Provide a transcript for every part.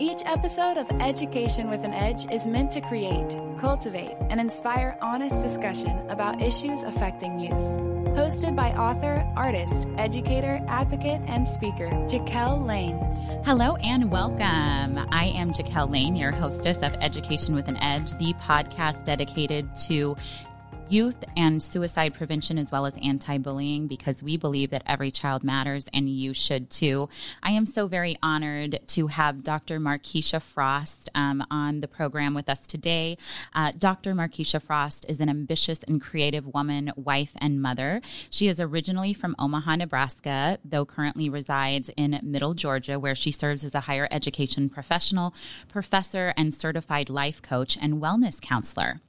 Each episode of Education with an Edge is meant to create, cultivate, and inspire honest discussion about issues affecting youth. Hosted by author, artist, educator, advocate, and speaker, Jaquel Lane. Hello and welcome. I am Jaquel Lane, your hostess of Education with an Edge, the podcast dedicated to youth and suicide prevention as well as anti-bullying because we believe that every child matters and you should too. I am so very honored to have Dr. Markeisha Frost um, on the program with us today. Uh, Dr. Markeisha Frost is an ambitious and creative woman, wife, and mother. She is originally from Omaha, Nebraska, though currently resides in Middle Georgia, where she serves as a higher education professional, professor, and certified life coach and wellness counselor.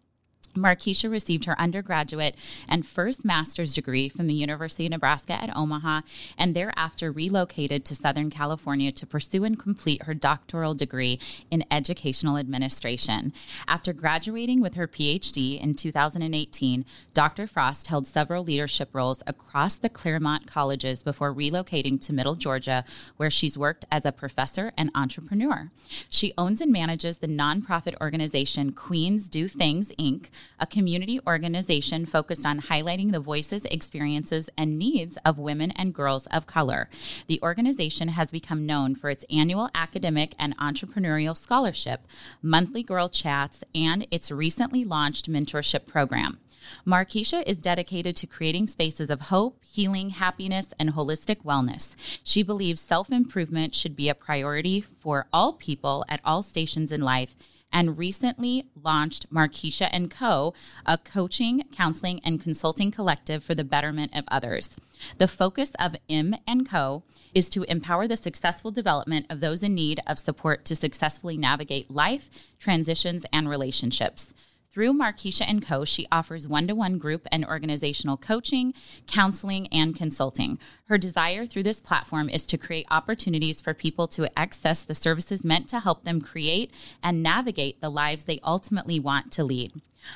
Markeisha received her undergraduate and first master's degree from the University of Nebraska at Omaha and thereafter relocated to Southern California to pursue and complete her doctoral degree in educational administration. After graduating with her PhD in 2018, Dr. Frost held several leadership roles across the Claremont colleges before relocating to Middle Georgia, where she's worked as a professor and entrepreneur. She owns and manages the nonprofit organization Queens Do Things, Inc a community organization focused on highlighting the voices, experiences, and needs of women and girls of color. The organization has become known for its annual academic and entrepreneurial scholarship, monthly girl chats, and its recently launched mentorship program. Markeisha is dedicated to creating spaces of hope, healing, happiness, and holistic wellness. She believes self improvement should be a priority for all people at all stations in life and recently launched Markeisha and Co, a coaching, counseling, and consulting collective for the betterment of others. The focus of M and Co is to empower the successful development of those in need of support to successfully navigate life, transitions, and relationships. Through Markeisha and Co., she offers one to one group and organizational coaching, counseling, and consulting. Her desire through this platform is to create opportunities for people to access the services meant to help them create and navigate the lives they ultimately want to lead.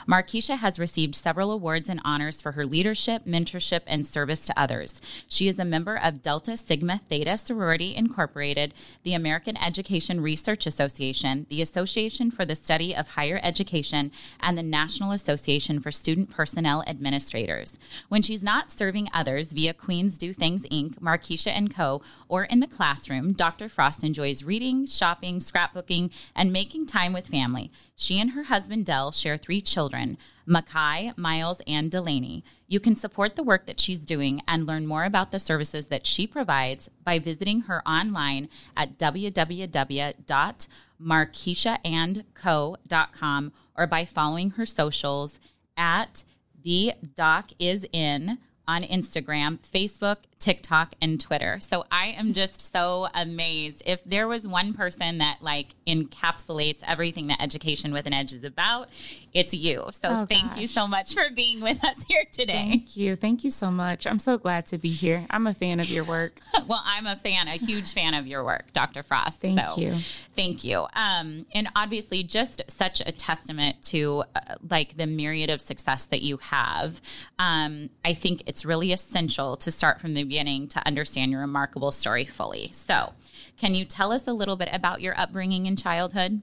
Markeisha has received several awards and honors for her leadership, mentorship, and service to others. She is a member of Delta Sigma Theta Sorority Incorporated, the American Education Research Association, the Association for the Study of Higher Education, and the National Association for Student Personnel Administrators. When she's not serving others via Queens Do Things Inc., Markeisha and Co., or in the classroom, Dr. Frost enjoys reading, shopping, scrapbooking, and making time with family. She and her husband Dell share three children, Makai, Miles, and Delaney. You can support the work that she's doing and learn more about the services that she provides by visiting her online at www.markeishaandco.com or by following her socials at the doc is in on Instagram, Facebook, TikTok and Twitter. So I am just so amazed. If there was one person that like encapsulates everything that Education with an Edge is about, it's you. So oh, thank gosh. you so much for being with us here today. Thank you. Thank you so much. I'm so glad to be here. I'm a fan of your work. well, I'm a fan, a huge fan of your work, Dr. Frost. Thank so, you. Thank you. Um, and obviously, just such a testament to uh, like the myriad of success that you have. Um, I think it's really essential to start from the beginning to understand your remarkable story fully. So, can you tell us a little bit about your upbringing in childhood?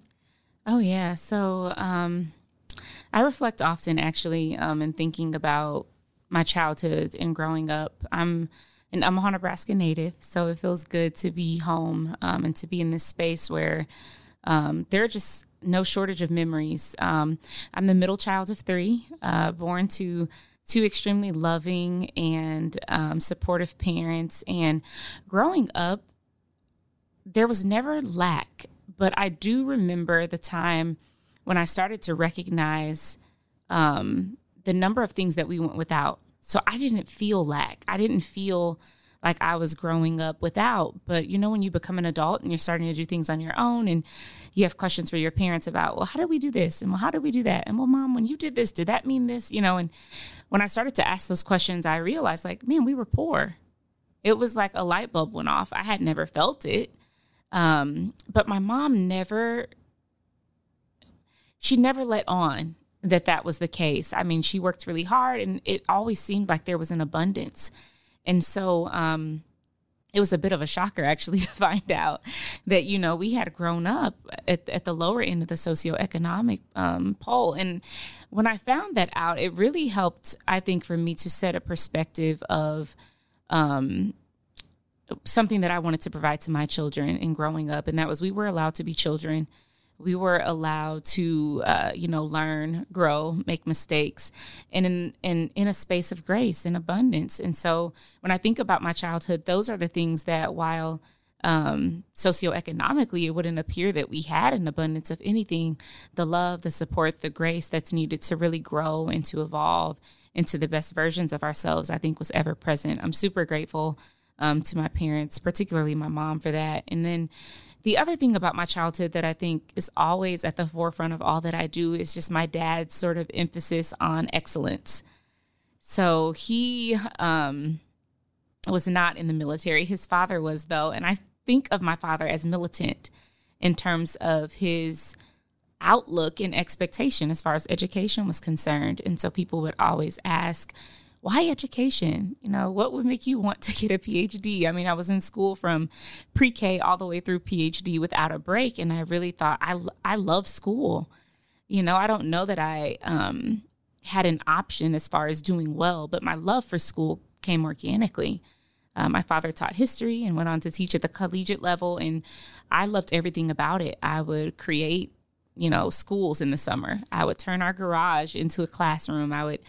Oh, yeah. So, um, I reflect often actually um, in thinking about my childhood and growing up. I'm an Omaha, Nebraska native, so it feels good to be home um, and to be in this space where um, there are just no shortage of memories. Um, I'm the middle child of three, uh, born to two extremely loving and um, supportive parents. And growing up, there was never lack, but I do remember the time when I started to recognize um, the number of things that we went without. So I didn't feel lack. I didn't feel like I was growing up without. But you know, when you become an adult and you're starting to do things on your own and you have questions for your parents about, well, how did we do this? And well, how did we do that? And well, mom, when you did this, did that mean this? You know, and when I started to ask those questions, I realized like, man, we were poor. It was like a light bulb went off. I had never felt it. Um, but my mom never, she never let on that that was the case. I mean, she worked really hard and it always seemed like there was an abundance. And so, um, it was a bit of a shocker actually to find out that you know we had grown up at, at the lower end of the socioeconomic um, pole. And when i found that out it really helped i think for me to set a perspective of um, something that i wanted to provide to my children in growing up and that was we were allowed to be children we were allowed to uh, you know learn grow make mistakes and in, in in a space of grace and abundance. And so when i think about my childhood those are the things that while um, socioeconomically it wouldn't appear that we had an abundance of anything the love the support the grace that's needed to really grow and to evolve into the best versions of ourselves i think was ever present. I'm super grateful um, to my parents particularly my mom for that. And then the other thing about my childhood that I think is always at the forefront of all that I do is just my dad's sort of emphasis on excellence. So he um, was not in the military. His father was, though. And I think of my father as militant in terms of his outlook and expectation as far as education was concerned. And so people would always ask, why education? You know, what would make you want to get a PhD? I mean, I was in school from pre K all the way through PhD without a break. And I really thought, I, I love school. You know, I don't know that I um, had an option as far as doing well, but my love for school came organically. Uh, my father taught history and went on to teach at the collegiate level, and I loved everything about it. I would create, you know, schools in the summer. I would turn our garage into a classroom. I would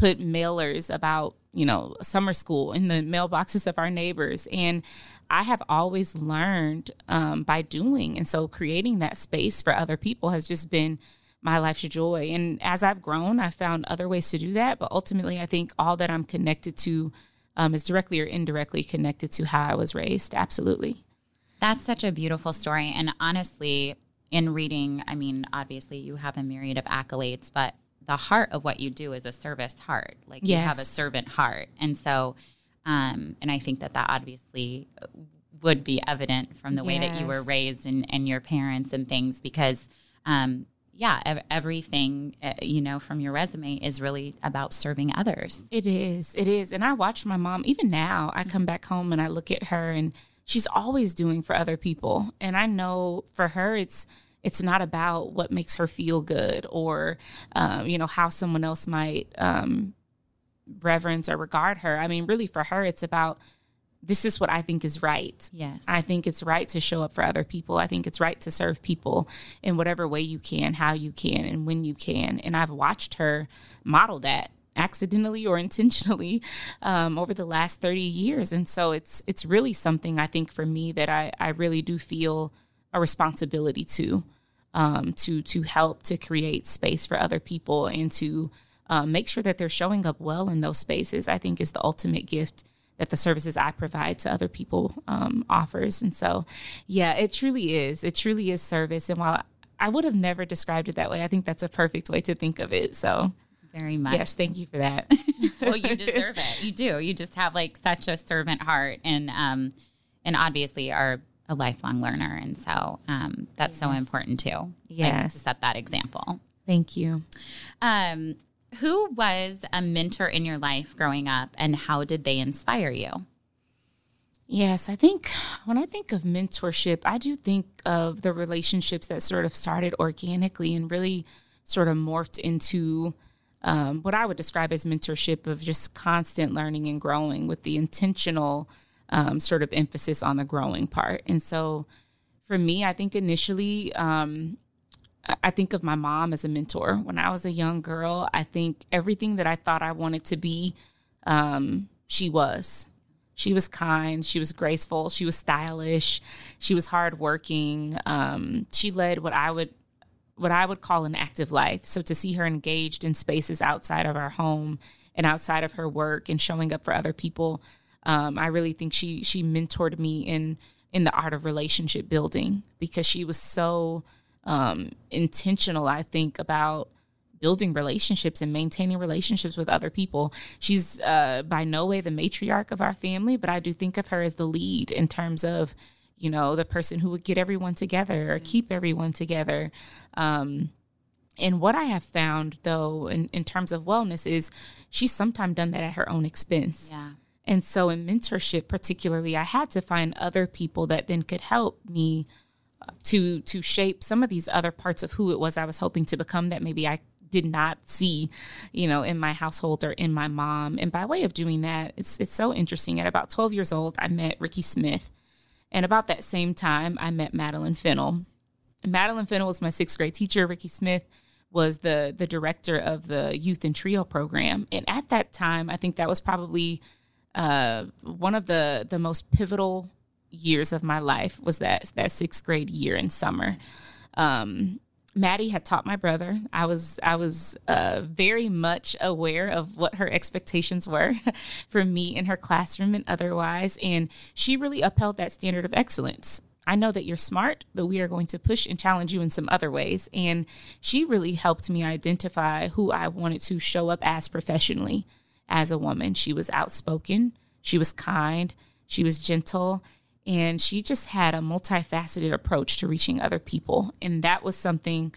put mailers about you know summer school in the mailboxes of our neighbors. And i have always learned um, by doing. And so creating that space for other people has just been my life's joy. And as i've grown i've found other ways to do that. But ultimately i think all that i'm connected to um, is directly or indirectly connected to how i was raised. Absolutely. That's such a beautiful story. And honestly in reading i mean obviously you have a myriad of accolades but the heart of what you do is a service heart. Like yes. you have a servant heart. And so, um, and I think that that obviously would be evident from the yes. way that you were raised and, and your parents and things because, um, yeah, ev- everything, uh, you know, from your resume is really about serving others. It is. It is. And I watch my mom, even now, I come back home and I look at her and she's always doing for other people. And I know for her, it's, it's not about what makes her feel good or, um, you know, how someone else might um, reverence or regard her. I mean, really, for her, it's about this is what I think is right. Yes. I think it's right to show up for other people. I think it's right to serve people in whatever way you can, how you can, and when you can. And I've watched her model that accidentally or intentionally um, over the last 30 years. And so it's it's really something I think for me that I, I really do feel a responsibility to um, to to help to create space for other people and to um, make sure that they're showing up well in those spaces. I think is the ultimate gift that the services I provide to other people um, offers. And so, yeah, it truly is. It truly is service. And while I would have never described it that way, I think that's a perfect way to think of it. So. Very much. Yes, thank you for that. well, you deserve it. You do. You just have like such a servant heart, and um, and obviously are a lifelong learner. And so um, that's yes. so important too. Yes. Like, to set that example. Thank you. Um, who was a mentor in your life growing up and how did they inspire you? Yes, I think when I think of mentorship, I do think of the relationships that sort of started organically and really sort of morphed into um, what I would describe as mentorship of just constant learning and growing with the intentional um, sort of emphasis on the growing part. And so for me, I think initially, um, I think of my mom as a mentor. When I was a young girl, I think everything that I thought I wanted to be, um, she was. She was kind. She was graceful. She was stylish. She was hardworking. Um, she led what I would what I would call an active life. So to see her engaged in spaces outside of our home and outside of her work and showing up for other people um, I really think she she mentored me in in the art of relationship building because she was so um, intentional. I think about building relationships and maintaining relationships with other people. She's uh, by no way the matriarch of our family, but I do think of her as the lead in terms of, you know, the person who would get everyone together or keep everyone together. Um, and what I have found, though, in, in terms of wellness, is she's sometimes done that at her own expense. Yeah. And so in mentorship, particularly, I had to find other people that then could help me uh, to to shape some of these other parts of who it was I was hoping to become that maybe I did not see, you know, in my household or in my mom. And by way of doing that, it's it's so interesting. At about 12 years old, I met Ricky Smith. And about that same time, I met Madeline Fennell. Madeline Fennell was my sixth grade teacher. Ricky Smith was the the director of the youth and trio program. And at that time, I think that was probably uh, one of the the most pivotal years of my life was that that sixth grade year in summer. Um, Maddie had taught my brother. I was I was uh, very much aware of what her expectations were for me in her classroom and otherwise, and she really upheld that standard of excellence. I know that you're smart, but we are going to push and challenge you in some other ways. And she really helped me identify who I wanted to show up as professionally as a woman. She was outspoken, she was kind, she was gentle, and she just had a multifaceted approach to reaching other people. And that was something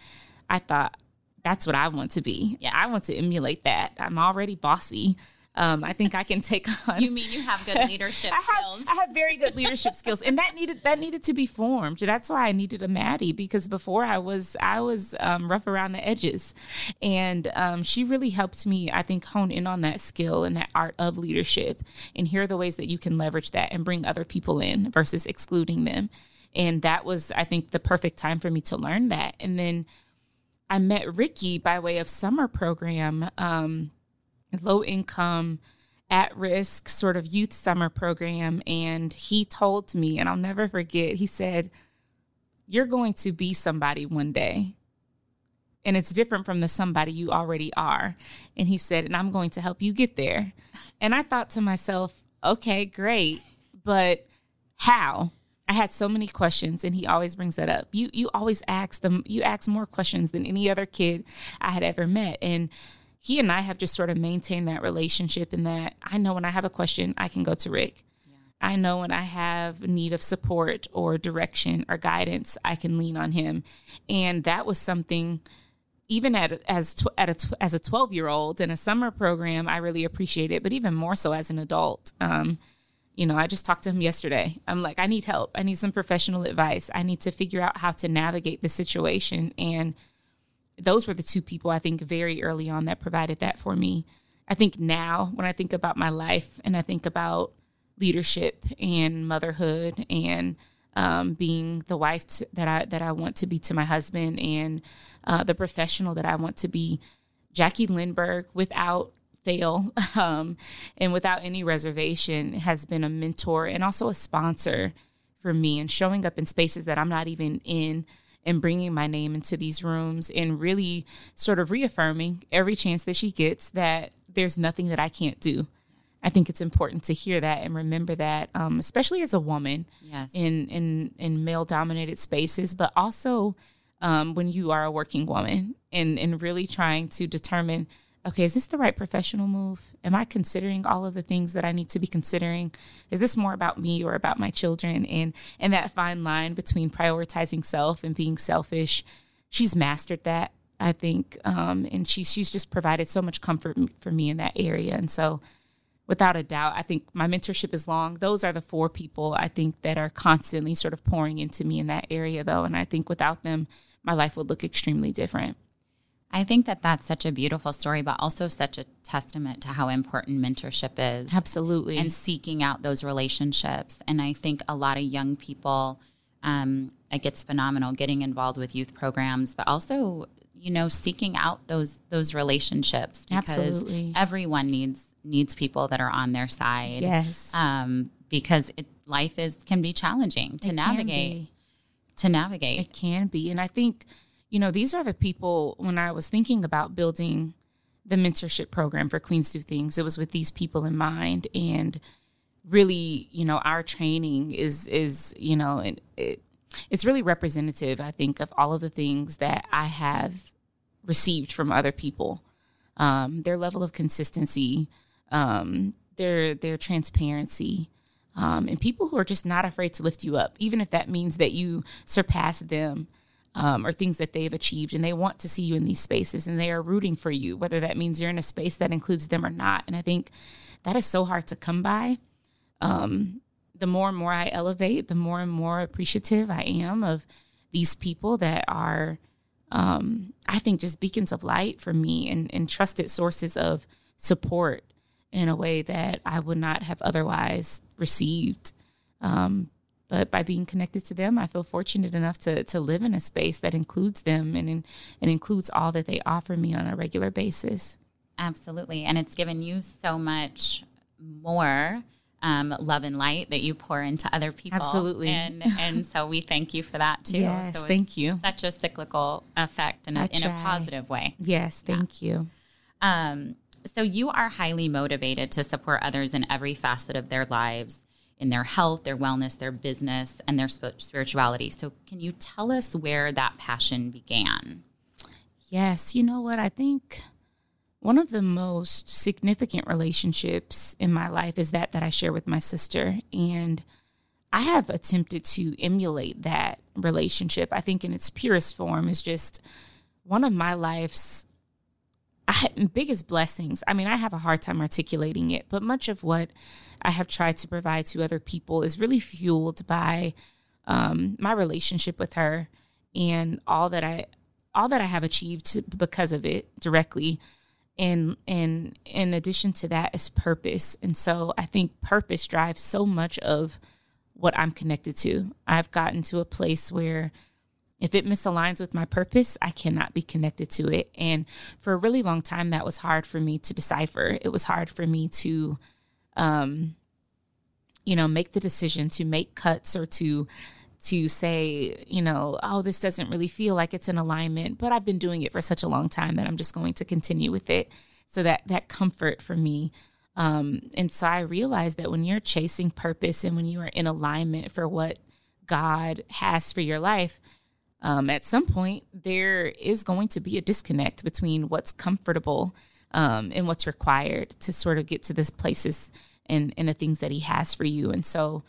I thought that's what I want to be. Yeah, I want to emulate that. I'm already bossy. Um, I think I can take on. You mean you have good leadership I have, skills? I have very good leadership skills, and that needed that needed to be formed. That's why I needed a Maddie because before I was I was um, rough around the edges, and um, she really helped me. I think hone in on that skill and that art of leadership, and here are the ways that you can leverage that and bring other people in versus excluding them. And that was, I think, the perfect time for me to learn that. And then I met Ricky by way of summer program. Um, low income, at risk sort of youth summer program. And he told me, and I'll never forget, he said, You're going to be somebody one day. And it's different from the somebody you already are. And he said, And I'm going to help you get there. And I thought to myself, Okay, great. But how? I had so many questions and he always brings that up. You you always ask them you ask more questions than any other kid I had ever met. And he and I have just sort of maintained that relationship in that I know when I have a question, I can go to Rick. Yeah. I know when I have need of support or direction or guidance, I can lean on him. And that was something even at as at a as a 12 year old in a summer program, I really appreciate it, but even more so as an adult. Um, you know, I just talked to him yesterday. I'm like, I need help. I need some professional advice. I need to figure out how to navigate the situation and those were the two people I think very early on that provided that for me. I think now when I think about my life and I think about leadership and motherhood and um, being the wife that I that I want to be to my husband and uh, the professional that I want to be, Jackie Lindberg, without fail um, and without any reservation, has been a mentor and also a sponsor for me and showing up in spaces that I'm not even in and bringing my name into these rooms and really sort of reaffirming every chance that she gets that there's nothing that I can't do. I think it's important to hear that and remember that, um, especially as a woman yes. in in in male dominated spaces, but also um, when you are a working woman and and really trying to determine okay, is this the right professional move? Am I considering all of the things that I need to be considering? Is this more about me or about my children? And and that fine line between prioritizing self and being selfish, she's mastered that, I think. Um, and she's she's just provided so much comfort for me in that area. And so without a doubt, I think my mentorship is long. Those are the four people I think that are constantly sort of pouring into me in that area though. And I think without them, my life would look extremely different. I think that that's such a beautiful story, but also such a testament to how important mentorship is. Absolutely. And seeking out those relationships. And I think a lot of young people, um, it gets phenomenal getting involved with youth programs, but also, you know, seeking out those those relationships because Absolutely. everyone needs needs people that are on their side. Yes. Um, because it, life is can be challenging to it navigate. To navigate, it can be, and I think you know, these are the people when I was thinking about building the mentorship program for Queens Do Things, it was with these people in mind. And really, you know, our training is, is you know, it, it, it's really representative, I think, of all of the things that I have received from other people. Um, their level of consistency, um, their their transparency, um, and people who are just not afraid to lift you up, even if that means that you surpass them um, or things that they've achieved, and they want to see you in these spaces, and they are rooting for you, whether that means you're in a space that includes them or not. And I think that is so hard to come by. Um, the more and more I elevate, the more and more appreciative I am of these people that are, um, I think, just beacons of light for me and, and trusted sources of support in a way that I would not have otherwise received. Um, but by being connected to them, I feel fortunate enough to to live in a space that includes them and and includes all that they offer me on a regular basis. Absolutely, and it's given you so much more um, love and light that you pour into other people. Absolutely. And and so we thank you for that too. Yes, so thank you. Such a cyclical effect in a, in a positive way. Yes, thank yeah. you. Um, so you are highly motivated to support others in every facet of their lives, in their health, their wellness, their business, and their spirituality. So can you tell us where that passion began? Yes, you know what? I think one of the most significant relationships in my life is that that I share with my sister and I have attempted to emulate that relationship. I think in its purest form is just one of my life's biggest blessings. I mean, I have a hard time articulating it, but much of what I have tried to provide to other people is really fueled by um, my relationship with her and all that I all that I have achieved because of it directly and and in addition to that is purpose and so i think purpose drives so much of what i'm connected to i've gotten to a place where if it misaligns with my purpose i cannot be connected to it and for a really long time that was hard for me to decipher it was hard for me to um you know make the decision to make cuts or to to say, you know, oh, this doesn't really feel like it's in alignment, but I've been doing it for such a long time that I'm just going to continue with it. So that that comfort for me. Um, and so I realized that when you're chasing purpose and when you are in alignment for what God has for your life, um, at some point there is going to be a disconnect between what's comfortable um, and what's required to sort of get to this places and, and the things that He has for you. And so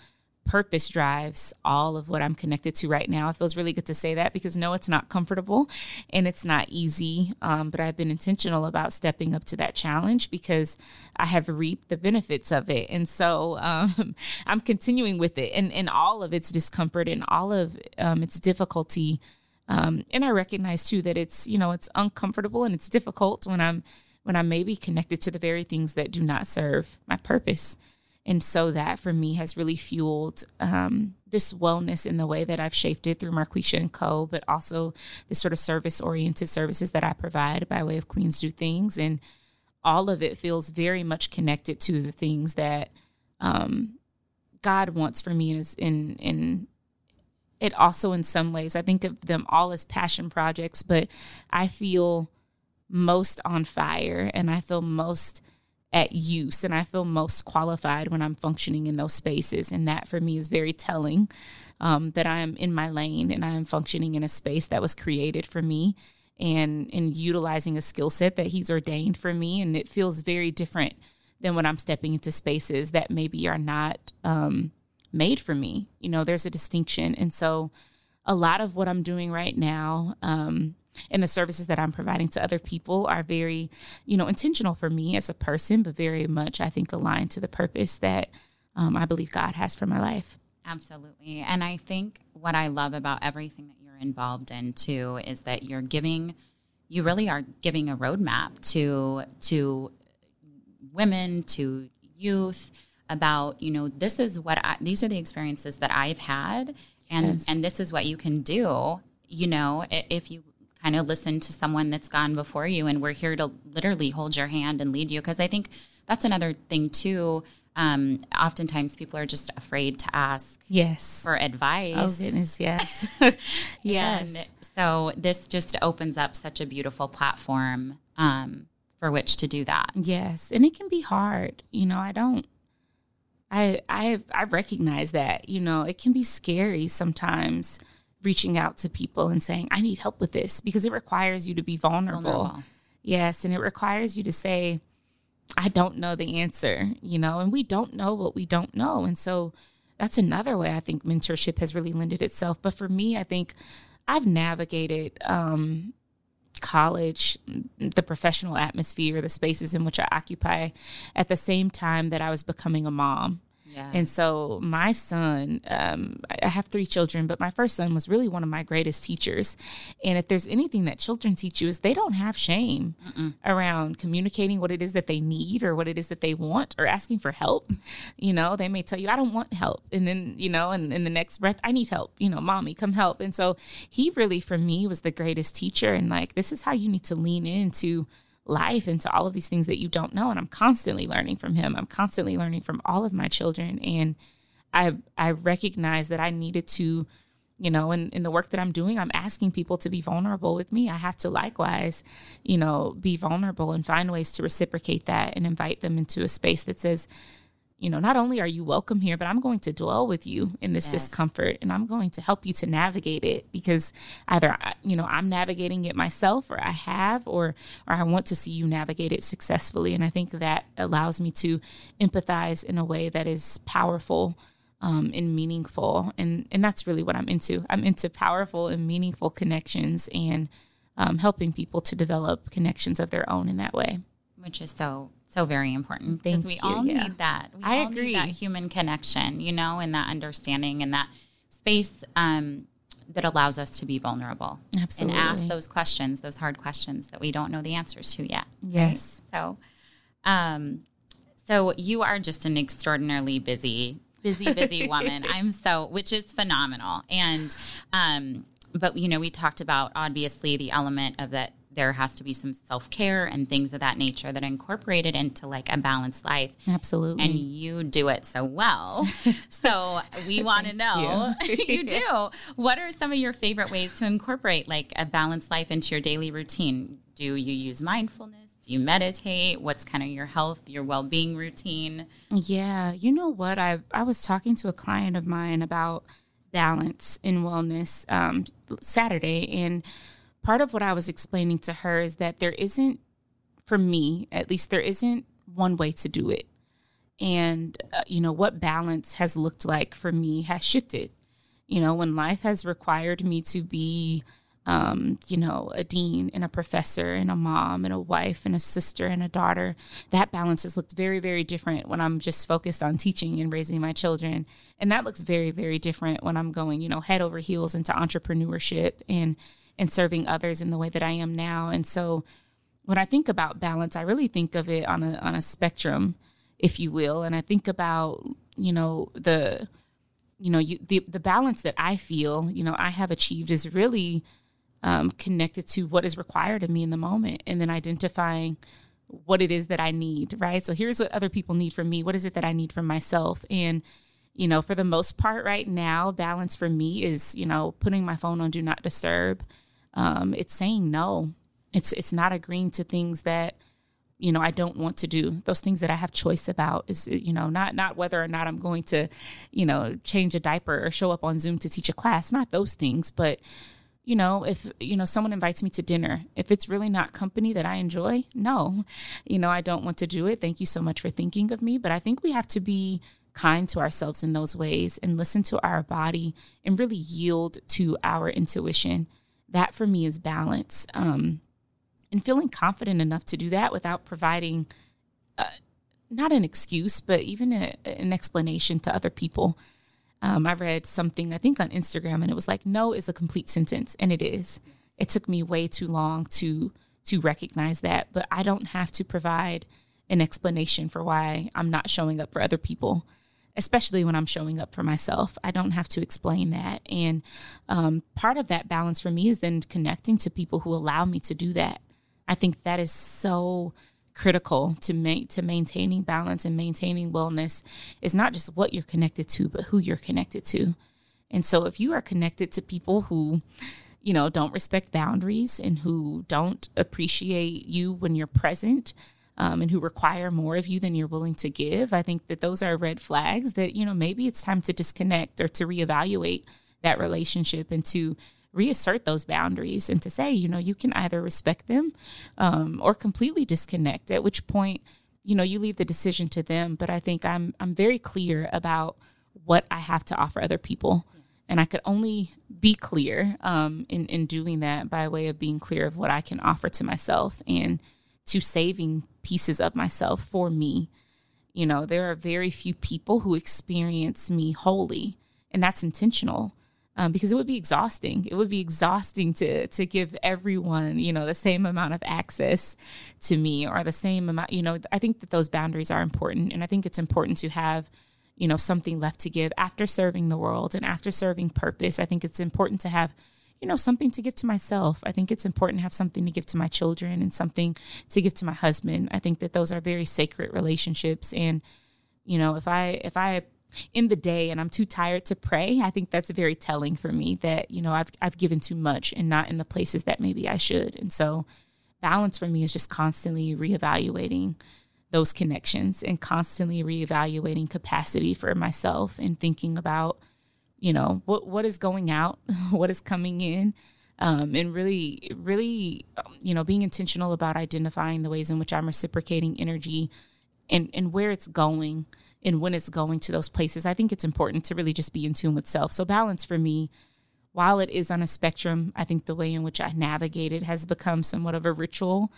purpose drives all of what I'm connected to right now. It feels really good to say that because no, it's not comfortable and it's not easy. Um, but I've been intentional about stepping up to that challenge because I have reaped the benefits of it. And so um, I'm continuing with it and, and all of its discomfort and all of um, its difficulty. Um, and I recognize too that it's, you know, it's uncomfortable and it's difficult when I'm when I'm maybe connected to the very things that do not serve my purpose. And so that for me has really fueled um, this wellness in the way that I've shaped it through Markeisha and Co., but also the sort of service oriented services that I provide by way of Queens Do Things. And all of it feels very much connected to the things that um, God wants for me is in in it also in some ways I think of them all as passion projects, but I feel most on fire and I feel most at use and I feel most qualified when I'm functioning in those spaces. And that for me is very telling um, that I am in my lane and I am functioning in a space that was created for me and and utilizing a skill set that he's ordained for me. And it feels very different than when I'm stepping into spaces that maybe are not um, made for me. You know, there's a distinction. And so a lot of what I'm doing right now, um, and the services that I'm providing to other people are very, you know, intentional for me as a person, but very much, I think, aligned to the purpose that um, I believe God has for my life. Absolutely. And I think what I love about everything that you're involved in too is that you're giving, you really are giving a roadmap to, to women, to youth about, you know, this is what I, these are the experiences that I've had and, yes. and this is what you can do, you know, if you kind of listen to someone that's gone before you and we're here to literally hold your hand and lead you because i think that's another thing too um, oftentimes people are just afraid to ask yes. for advice. Oh goodness yes. Yes. And so this just opens up such a beautiful platform um, for which to do that. Yes and it can be hard you know i don't i i i recognize that you know it can be scary sometimes reaching out to people and saying, I need help with this because it requires you to be vulnerable. vulnerable. Yes. And it requires you to say, I don't know the answer, you know, and we don't know what we don't know. And so that's another way I think mentorship has really lended itself. But for me, I think I've navigated um, college, the professional atmosphere, the spaces in which I occupy at the same time that I was becoming a mom. Yeah. And so my son, um, I have three children, but my first son was really one of my greatest teachers. And if there's anything that children teach you is they don't have shame Mm-mm. around communicating what it is that they need or what it is that they want or asking for help. You know, they may tell you, I don't want help. And then, you know, and in the next breath, I need help, you know, mommy, come help. And so he really, for me, was the greatest teacher. And like, this is how you need to lean into life into all of these things that you don't know. And I'm constantly learning from him. I'm constantly learning from all of my children. And I I recognize that I needed to you know in, in the work that i'm doing i'm asking people to be vulnerable with me. I have to likewise you know be vulnerable and find ways to reciprocate that and invite them into a space that says you know, not only are you welcome here, but I'm going to dwell with you in this yes. discomfort and I'm going to help you to navigate it because either, you know, I'm navigating it myself or I have, or, or I want to see you navigate it successfully. And I think that allows me to empathize in a way that is powerful um, and meaningful. And, and that's really what I'm into. I'm into powerful and meaningful connections and um, helping people to develop connections of their own in that way. Which is so so very important because we you, all yeah. need that. We I all agree. Need that human connection, you know, and that understanding and that space um, that allows us to be vulnerable Absolutely. and ask those questions, those hard questions that we don't know the answers to yet. Yes. Right? So, um, so you are just an extraordinarily busy, busy, busy woman. I'm so, which is phenomenal. And, um, but you know, we talked about obviously the element of that there has to be some self care and things of that nature that are incorporated into like a balanced life. Absolutely. And you do it so well. so we want to know you, you do. What are some of your favorite ways to incorporate like a balanced life into your daily routine? Do you use mindfulness? Do you meditate? What's kind of your health, your well being routine? Yeah, you know what? I I was talking to a client of mine about balance and wellness um, Saturday, and part of what I was explaining to her is that there isn't, for me at least, there isn't one way to do it. And, uh, you know, what balance has looked like for me has shifted. You know, when life has required me to be, um, you know, a dean and a professor and a mom and a wife and a sister and a daughter, that balance has looked very, very different when I'm just focused on teaching and raising my children. And that looks very, very different when I'm going, you know, head over heels into entrepreneurship and, and serving others in the way that I am now. And so when I think about balance, I really think of it on a on a spectrum, if you will. And I think about, you know, the you know, you, the the balance that I feel, you know, I have achieved is really um, connected to what is required of me in the moment, and then identifying what it is that I need. Right. So here's what other people need from me. What is it that I need from myself? And you know, for the most part, right now, balance for me is you know putting my phone on do not disturb um, it's saying no. It's it's not agreeing to things that you know I don't want to do. Those things that I have choice about is you know not not whether or not I'm going to you know change a diaper or show up on Zoom to teach a class. Not those things, but you know, if you know someone invites me to dinner, if it's really not company that I enjoy, no, you know, I don't want to do it. Thank you so much for thinking of me, but I think we have to be kind to ourselves in those ways and listen to our body and really yield to our intuition that for me is balance um, and feeling confident enough to do that without providing uh, not an excuse but even a, an explanation to other people. Um, i read something i think on instagram and it was like no is a complete sentence and it is. It took me way too long to to recognize that but i don't have to provide an explanation for why i'm not showing up for other people especially when I'm showing up for myself. I don't have to explain that. And um, part of that balance for me is then connecting to people who allow me to do that. I think that is so critical to ma- to maintaining balance and maintaining wellness is not just what you're connected to, but who you're connected to. And so if you are connected to people who you know don't respect boundaries and who don't appreciate you when you're present um, and who require more of you than you're willing to give, I think that those are red flags that, you know, maybe it's time to disconnect or to reevaluate that relationship and to reassert those boundaries and to say, you know, you can either respect them um, or completely disconnect, at which point, you know, you leave the decision to them. But I think I'm I'm very clear about what I have to offer other people. And I could only be clear um, in, in doing that by way of being clear of what I can offer to myself and to saving pieces of myself for me You know, there are very few people who experience me wholly, and that's intentional. Um, because it would be exhausting. It would be exhausting to to give everyone, you know, the same amount of access to me or the same amount. You know, I think that those boundaries are important, and I think it's important to have, you know, something left to give after serving the world and after serving purpose. I think it's important to have you know, something to give to myself. I think it's important to have something to give to my children and something to give to my husband. I think that those are very sacred relationships. And, you know, if I, if I, in the day and I'm too tired to pray, I think that's very telling for me that, you know, I've, I've given too much and not in the places that maybe I should. And so balance for me is just constantly reevaluating those connections and constantly reevaluating capacity for myself and thinking about, you know what what is going out what is coming in um, and really really you know being intentional about identifying the ways in which i'm reciprocating energy and and where it's going and when it's going to those places. I think it's important to really just be in tune with self. So balance for me while it is on a spectrum i think the way in which i navigate it has become somewhat of a ritual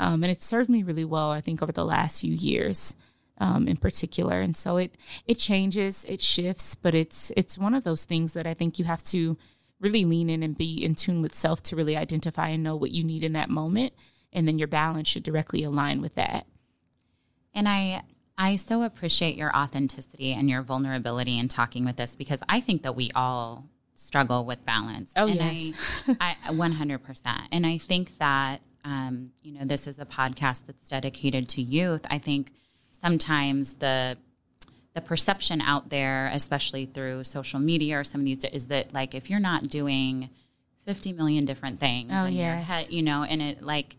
um, and it's served me really well i think over the last few years um, in particular. And so it it changes, it shifts, but it's it's one of those things that I think you have to really lean in and be in tune with self to really identify and know what you need in that moment, and then your balance should directly align with that. And I I so appreciate your authenticity and your vulnerability in talking with us because I think that we all struggle with balance. Oh and yes, I, I 100%. And I think that um, you know this is a podcast that's dedicated to youth. I think sometimes the the perception out there, especially through social media or some of these, is that like if you're not doing 50 million different things oh, in yes. your head, you know, and it like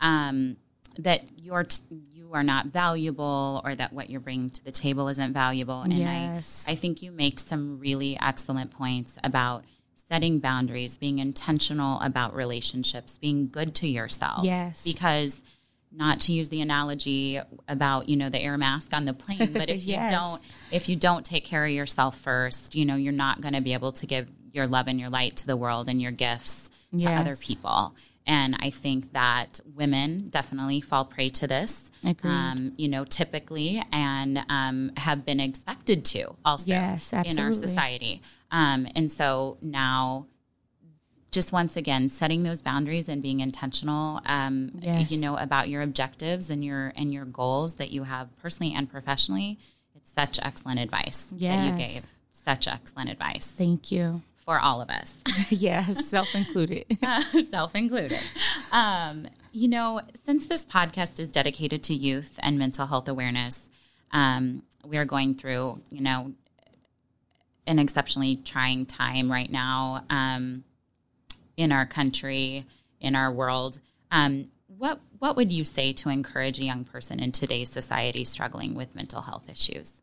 um, that you're t- you are not valuable or that what you're bringing to the table isn't valuable. And yes. I, I think you make some really excellent points about setting boundaries, being intentional about relationships, being good to yourself. Yes. Because not to use the analogy about you know the air mask on the plane but if yes. you don't if you don't take care of yourself first you know you're not going to be able to give your love and your light to the world and your gifts to Yes. other people and i think that women definitely fall prey to this um, you know typically and um, have been expected to also Yes, in our society um, and so now just once again setting those boundaries and being intentional um, Yes. you know about your objectives and your and your goals that you have personally and professionally it's such excellent advice that you gave such excellent advice Thank you. for all of us yes, self included. self included um, you know since this podcast is dedicated to youth and mental health awareness um, we are going through you know an exceptionally trying time right now um, in our country, in our world. Um, what what would you say to encourage a young person in today's society struggling with mental health issues?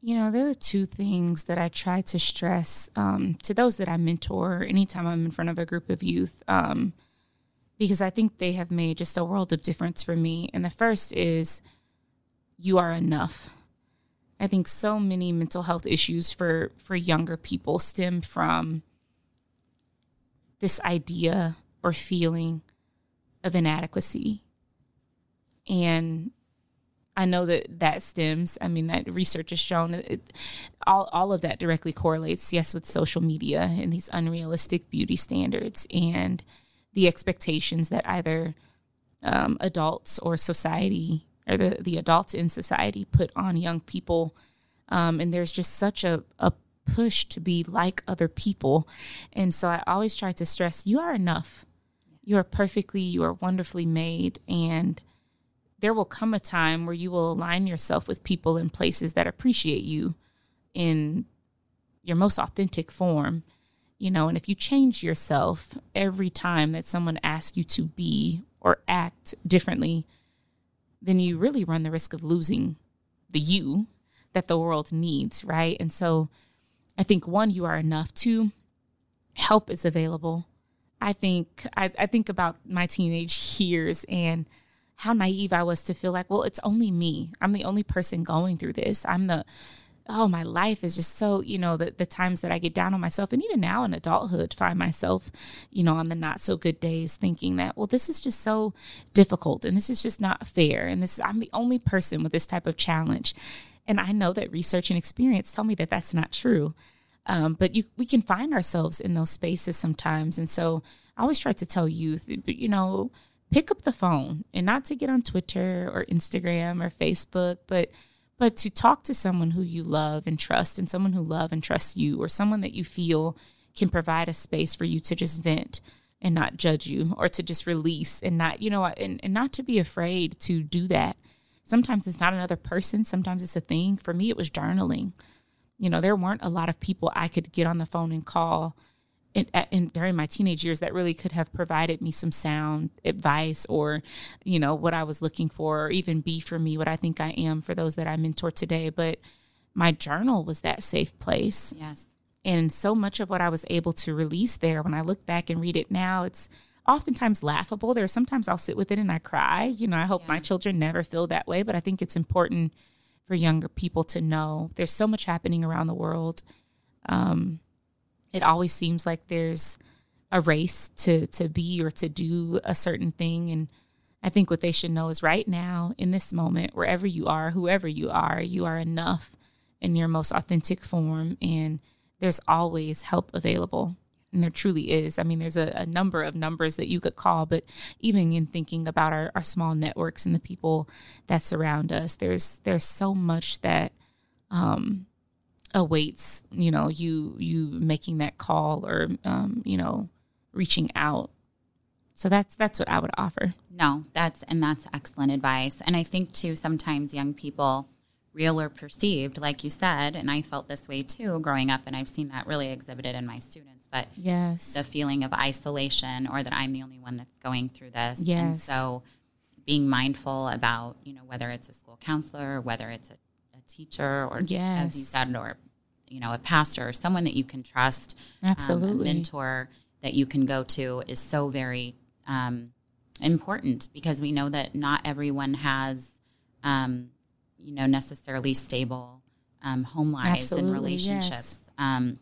You know, there are two things that I try to stress um, to those that I mentor anytime I'm in front of a group of youth, um, because I think they have made just a world of difference for me. And the first is you are enough. I think so many mental health issues for for younger people stem from this idea or feeling of inadequacy. And I know that that stems, I mean, that research has shown it, all, all of that directly correlates, yes, with social media and these unrealistic beauty standards and the expectations that either um, adults or society or the, the adults in society put on young people. Um, and there's just such a, a push to be like other people. And so I always try to stress you are enough. You are perfectly, you are wonderfully made. And there will come a time where you will align yourself with people in places that appreciate you in your most authentic form. You know, and if you change yourself every time that someone asks you to be or act differently, then you really run the risk of losing the you that the world needs, right? And so I think one, you are enough. Two, help is available. I think I, I think about my teenage years and how naive I was to feel like, well, it's only me. I'm the only person going through this. I'm the oh, my life is just so, you know, the, the times that I get down on myself. And even now in adulthood, find myself, you know, on the not so good days thinking that, well, this is just so difficult and this is just not fair. And this, I'm the only person with this type of challenge. And I know that research and experience tell me that that's not true. Um, but you, we can find ourselves in those spaces sometimes. And so I always try to tell youth, you know, pick up the phone and not to get on Twitter or Instagram or Facebook, but but to talk to someone who you love and trust and someone who love and trusts you or someone that you feel can provide a space for you to just vent and not judge you or to just release and not you know and, and not to be afraid to do that sometimes it's not another person. Sometimes it's a thing. For me it was journaling. You know there weren't a lot of people i could get on the phone and call in, in, during my teenage years that really could have provided me some sound advice or you know what i was looking for or even be for me what i think i am for those that i mentor today. But my journal was that safe place. Yes. And so much of what i was able to release there when i look back and read it now it's oftentimes laughable. There are sometimes i'll sit with it and i cry. You know i hope yeah. my children never feel that way but i think it's important for younger people to know. There's so much happening around the world. Um, it always seems like there's a race to to be or to do a certain thing. And I think what they should know is right now in this moment wherever you are whoever you are you are enough in your most authentic form and there's always help available and there truly is. I mean there's a, a, number of numbers that you could call but even in thinking about our, our small networks and the people that surround us there's there's so much that um, awaits you know you you making that call or um, you know reaching out. So that's that's what i would offer. No that's and that's excellent advice. And i think too sometimes young people real or perceived like you said and i felt this way too growing up and i've seen that really exhibited in my students but yes the feeling of isolation or that i'm the only one that's going through this yes. and so being mindful about you know whether it's a school counselor whether it's a, a teacher or yes. as you said or you know a pastor or someone that you can trust absolutely um, a mentor that you can go to is so very um, important because we know that not everyone has um, you know necessarily stable um, home lives absolutely, and relationships yes.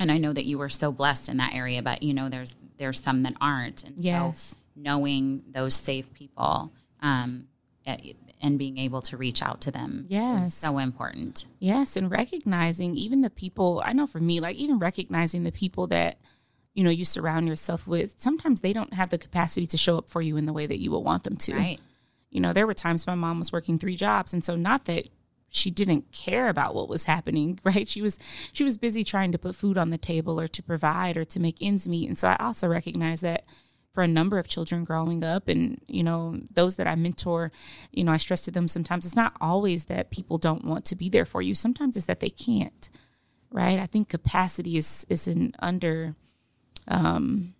And i know that you were so blessed in that area but you know there's there's some that aren't. And yes. so knowing those safe people um, and being able to reach out to them yes. so important. Yes and recognizing even the people i know for me like even recognizing the people that you know you surround yourself with sometimes they don't have the capacity to show up for you in the way that you would want them to. Right. You know there were times my mom was working three jobs and so not that she didn't care about what was happening right? She was she was busy trying to put food on the table or to provide or to make ends meet. And so i also recognize that for a number of children growing up and you know those that i mentor you know i stress to them sometimes it's not always that people don't want to be there for you. Sometimes it's that they can't right? I think capacity is is an under um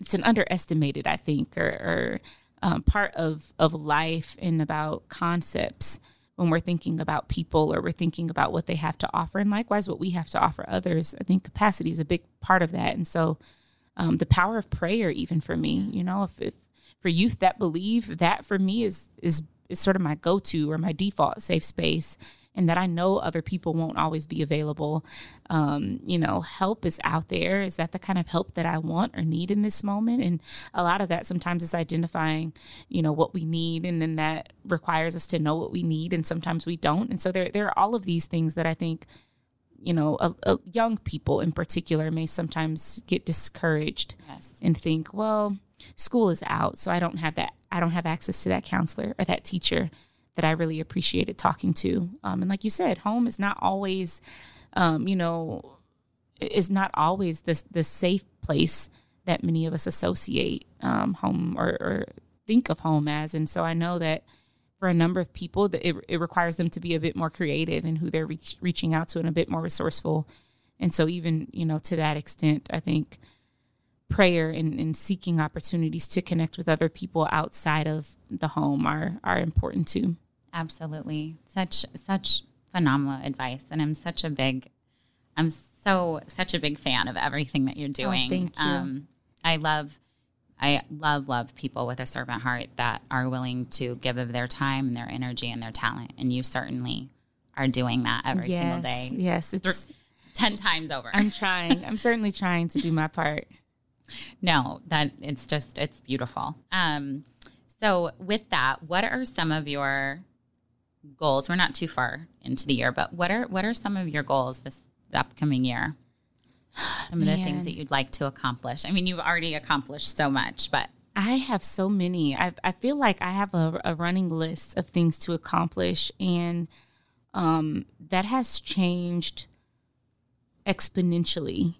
it's an underestimated i think or, or um, part of of life and about concepts when we're thinking about people or we're thinking about what they have to offer. And likewise what we have to offer others i think capacity is a big part of that. And so um, the power of prayer even for me you know if, if for youth that believe that for me is is is sort of my go-to or my default safe space and that I know other people won't always be available. Um, you know, help is out there. Is that the kind of help that I want or need in this moment? And a lot of that sometimes is identifying, you know, what we need, and then that requires us to know what we need, and sometimes we don't. And so there, there are all of these things that I think you know, a, a young people in particular may sometimes get discouraged yes. and think, well, school is out, so I don't have that. I don't have access to that counselor or that teacher that I really appreciated talking to. Um, and like you said, home is not always, um, you know, is not always the the safe place that many of us associate um, home or, or think of home as. And so I know that for a number of people that it, it requires them to be a bit more creative in who they're reach, reaching out to and a bit more resourceful and so even you know to that extent i think prayer and, and seeking opportunities to connect with other people outside of the home are are important too absolutely such such phenomenal advice and i'm such a big i'm so such a big fan of everything that you're oh, doing oh, thank you. Um, i love I love, love people with a servant heart that are willing to give of their time, and their energy, and their talent. And you certainly are doing that every yes, single day. Yes, it's 10 times over. I'm trying. I'm certainly trying to do my part. No, that it's just it's beautiful. Um so with that, what are some of your goals? We're not too far into the year, but what are what are some of your goals this upcoming year? Some of the things that you'd like to accomplish. I mean, you've already accomplished so much, but I have so many. I, I feel like I have a, a running list of things to accomplish, and um, that has changed exponentially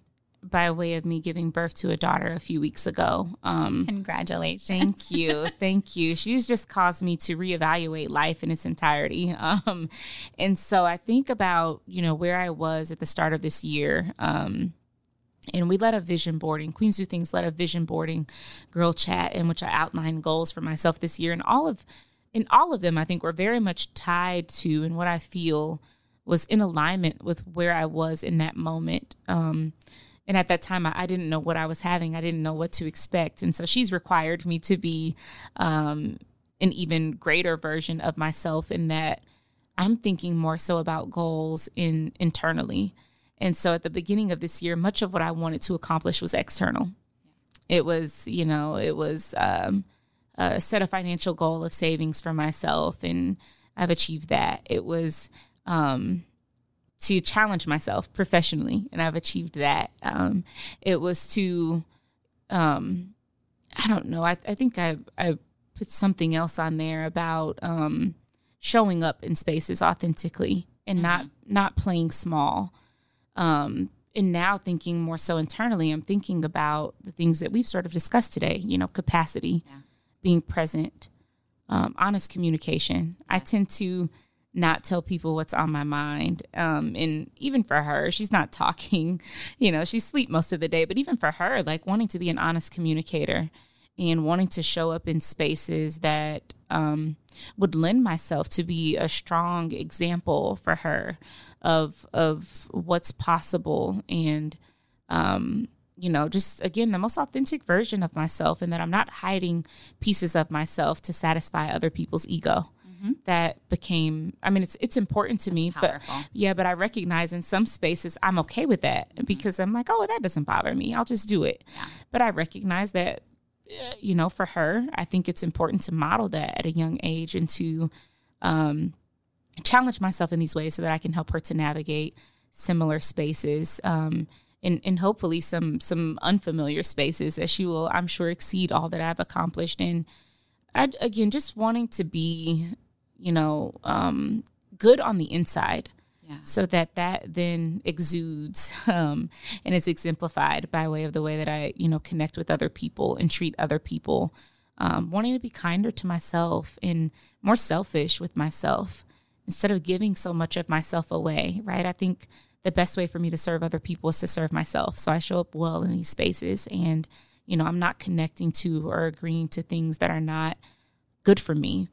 by way of me giving birth to a daughter a few weeks ago. Um, Congratulations. Thank you. Thank you. She's just caused me to reevaluate life in its entirety. Um, and so I think about, you know, where I was at the start of this year. Um, and we led a vision boarding. Queens Do Things led a vision boarding girl chat in which I outlined goals for myself this year. And all of in all of them, I think were very much tied to and what I feel was in alignment with where I was in that moment. Um, and at that time, I, I, didn't know what I was having. I didn't know what to expect. And so she's required me to be um, an even greater version of myself in that I'm thinking more so about goals in internally. And so at the beginning of this year, much of what I wanted to accomplish was external. It was, you know, it was um, set a financial goal of savings for myself, and I've achieved that. It was um, to challenge myself professionally, and I've achieved that. Um, it was to, um, I don't know, I, I think I, I put something else on there about um, showing up in spaces authentically and mm-hmm. not not playing small. Um, and now thinking more so internally, I'm thinking about the things that we've sort of discussed today. You know, capacity, yeah. being present, um, honest communication. I tend to not tell people what's on my mind. Um, and even for her, she's not talking, you know, she's sleep most of the day, but even for her, like wanting to be an honest communicator and wanting to show up in spaces that um, would lend myself to be a strong example for her of of what's possible and um, you know just again the most authentic version of myself and that I'm not hiding pieces of myself to satisfy other people's ego mm-hmm. that became i mean it's it's important to That's me powerful. but yeah but i recognize in some spaces i'm okay with that mm-hmm. because i'm like oh that doesn't bother me i'll just do it yeah. but i recognize that uh, you know for her i think it's important to model that at a young age and to um, challenge myself in these ways so that i can help her to navigate similar spaces um, and, and hopefully some some unfamiliar spaces that she will i'm sure exceed all that i've accomplished and I, again just wanting to be you know, um, good on the inside. Yeah. So that that then exudes um, and is exemplified by way of the way that I, you know, connect with other people and treat other people. Um, wanting to be kinder to myself and more selfish with myself instead of giving so much of myself away, right? I think the best way for me to serve other people is to serve myself. So I show up well in these spaces and, you know, I'm not connecting to or agreeing to things that are not good for me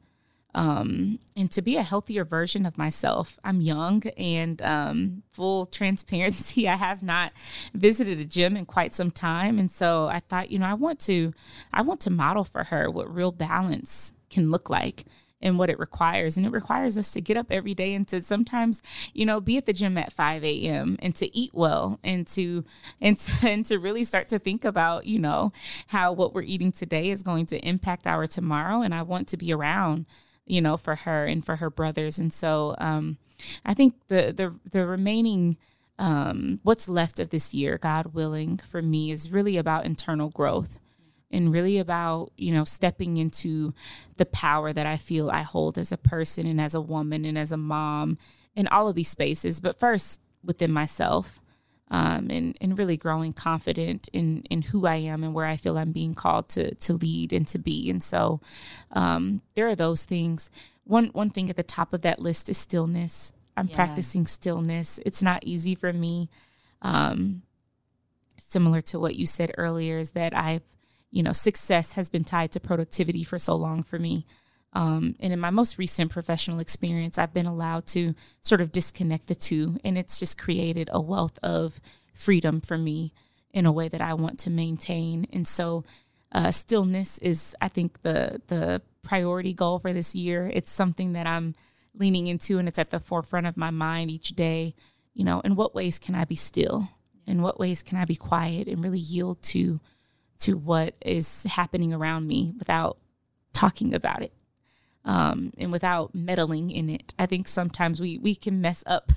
um, and to be a healthier version of myself. I'm young and um, full transparency. I have not visited a gym in quite some time, and so I thought, you know, I want to, I want to model for her what real balance can look like and what it requires. And it requires us to get up every day and to sometimes, you know, be at the gym at 5 a.m. and to eat well and to and to, and to really start to think about, you know, how what we're eating today is going to impact our tomorrow. And I want to be around you know, for her and for her brothers. And so um, I think the the the remaining um, what's left of this year, God willing, for me is really about internal growth and really about you know stepping into the power that I feel I hold as a person and as a woman and as a mom in all of these spaces. But first within myself um, and and really growing confident in in who I am and where I feel I'm being called to to lead and to be. And so um, there are those things. One one thing at the top of that list is stillness. I'm yeah. practicing stillness. It's not easy for me. Um, similar to what you said earlier, is that I've you know success has been tied to productivity for so long for me. Um, and in my most recent professional experience, I've been allowed to sort of disconnect the two, and it's just created a wealth of freedom for me in a way that I want to maintain. And so, uh, stillness is, I think, the the priority goal for this year. It's something that I'm leaning into and it's at the forefront of my mind each day. You know, in what ways can I be still? In what ways can I be quiet and really yield to to what is happening around me without talking about it? Um, and without meddling in it. I think sometimes we we can mess up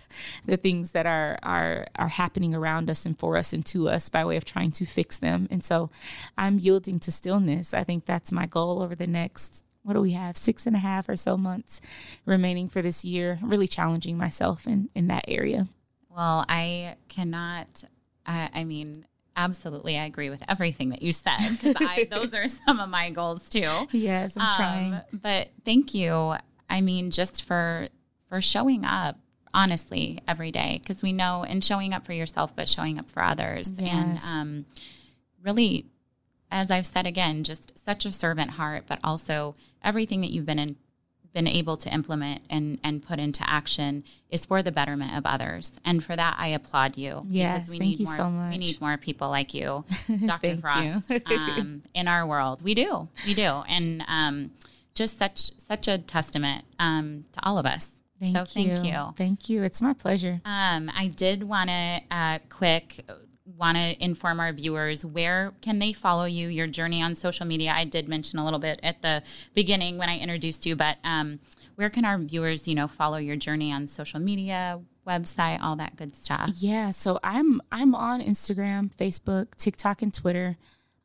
the things that are are are happening around us and for us and to us by way of trying to fix them. And so, I'm yielding to stillness. I think that's my goal over the next. What do we have? Six and a half or so months remaining for this year. Really challenging myself in in that area. Well, I cannot. I, I mean, absolutely i agree with everything that you said because those are some of my goals too. Yes i'm um, trying. but thank you. I mean just for for showing up honestly every day because we know and showing up for yourself but showing up for others. Yes. and um, really as i've said again just such a servant heart but also everything that you've been in been able to implement and, and put into action is for the betterment of others. And for that, I applaud you. Yes, we thank need you more, so much. We need more people like you, Dr. Frost, um, in our world. We do, we do, and um, just such such a testament um, to all of us. Thank so you. thank you. Thank you. It's my pleasure. Um, I did want to uh, quick want to inform our viewers where can they follow you your journey on social media? I did mention a little bit at the beginning when i introduced you but um, where can our viewers you know follow your journey on social media website all that good stuff? Yeah so i'm i'm on instagram facebook tiktok and twitter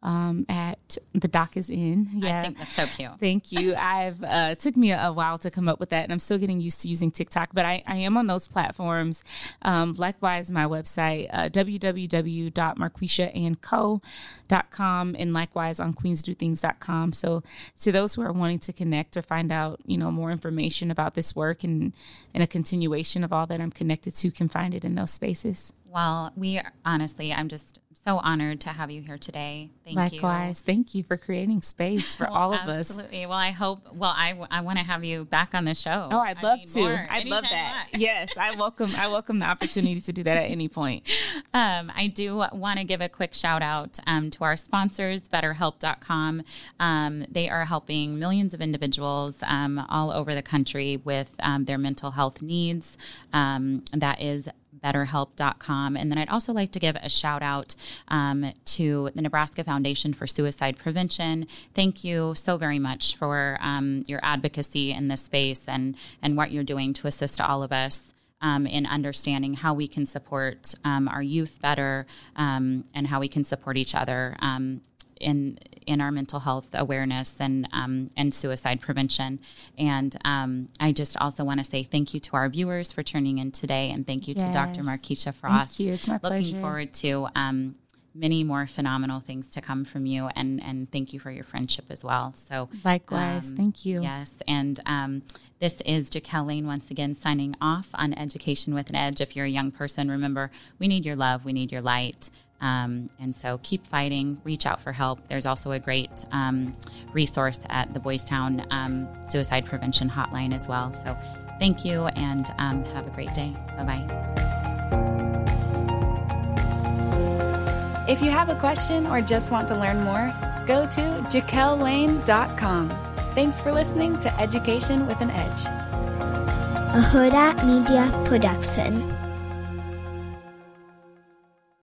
um, at the doc is in. Yeah, I think that's so cute. Thank you. I've uh, took me a, a, while to come up with that, and I'm still getting used to using TikTok, but I, I am on those platforms. Um, likewise, my website uh, www.markeishaandco.com, and likewise on queensdothings.com. So to those who are wanting to connect or find out, you know, more information about this work and and a continuation of all that I'm connected to, can find it in those spaces. Well, we honestly, I'm just so honored to have you here today. Thank Likewise. you. Likewise. Thank you for creating space for all of absolutely. us. Absolutely. Well, I hope, well, I, I want to have you back on the show. Oh, I'd love to. More. I'd love that. yes. I welcome, I welcome the opportunity to do that at any point. Um, I do want to give a quick shout out um, to our sponsors, betterhelp.com. Um, they are helping millions of individuals um, all over the country with um, their mental health needs. Um, that is betterhelp.com. And then I'd also like to give a shout out um, to the Nebraska Foundation for Suicide Prevention. Thank you so very much for um, your advocacy in this space and, and what you're doing to assist all of us. Um, in understanding how we can support um, our youth better um, and how we can support each other um, in in our mental health awareness and um, and suicide prevention. And um, I just also want to say thank you to our viewers for tuning in today, and thank you yes. to Dr. Markeisha Frost. Thank you. It's my Looking pleasure. forward to. Um, many more phenomenal things to come from you and and thank you for your friendship as well so likewise um, thank you yes and um, this is Jaquel Lane once again signing off on education with an edge if you're a young person remember we need your love we need your light um, and so keep fighting, reach out for help. There's also a great um, resource at the Boys Town um, Suicide Prevention Hotline as well. So thank you and um, have a great day. Bye bye. If you have a question or just want to learn more, go to jaquellane.com. Thanks for listening to Education with an Edge. A Huda Media Production.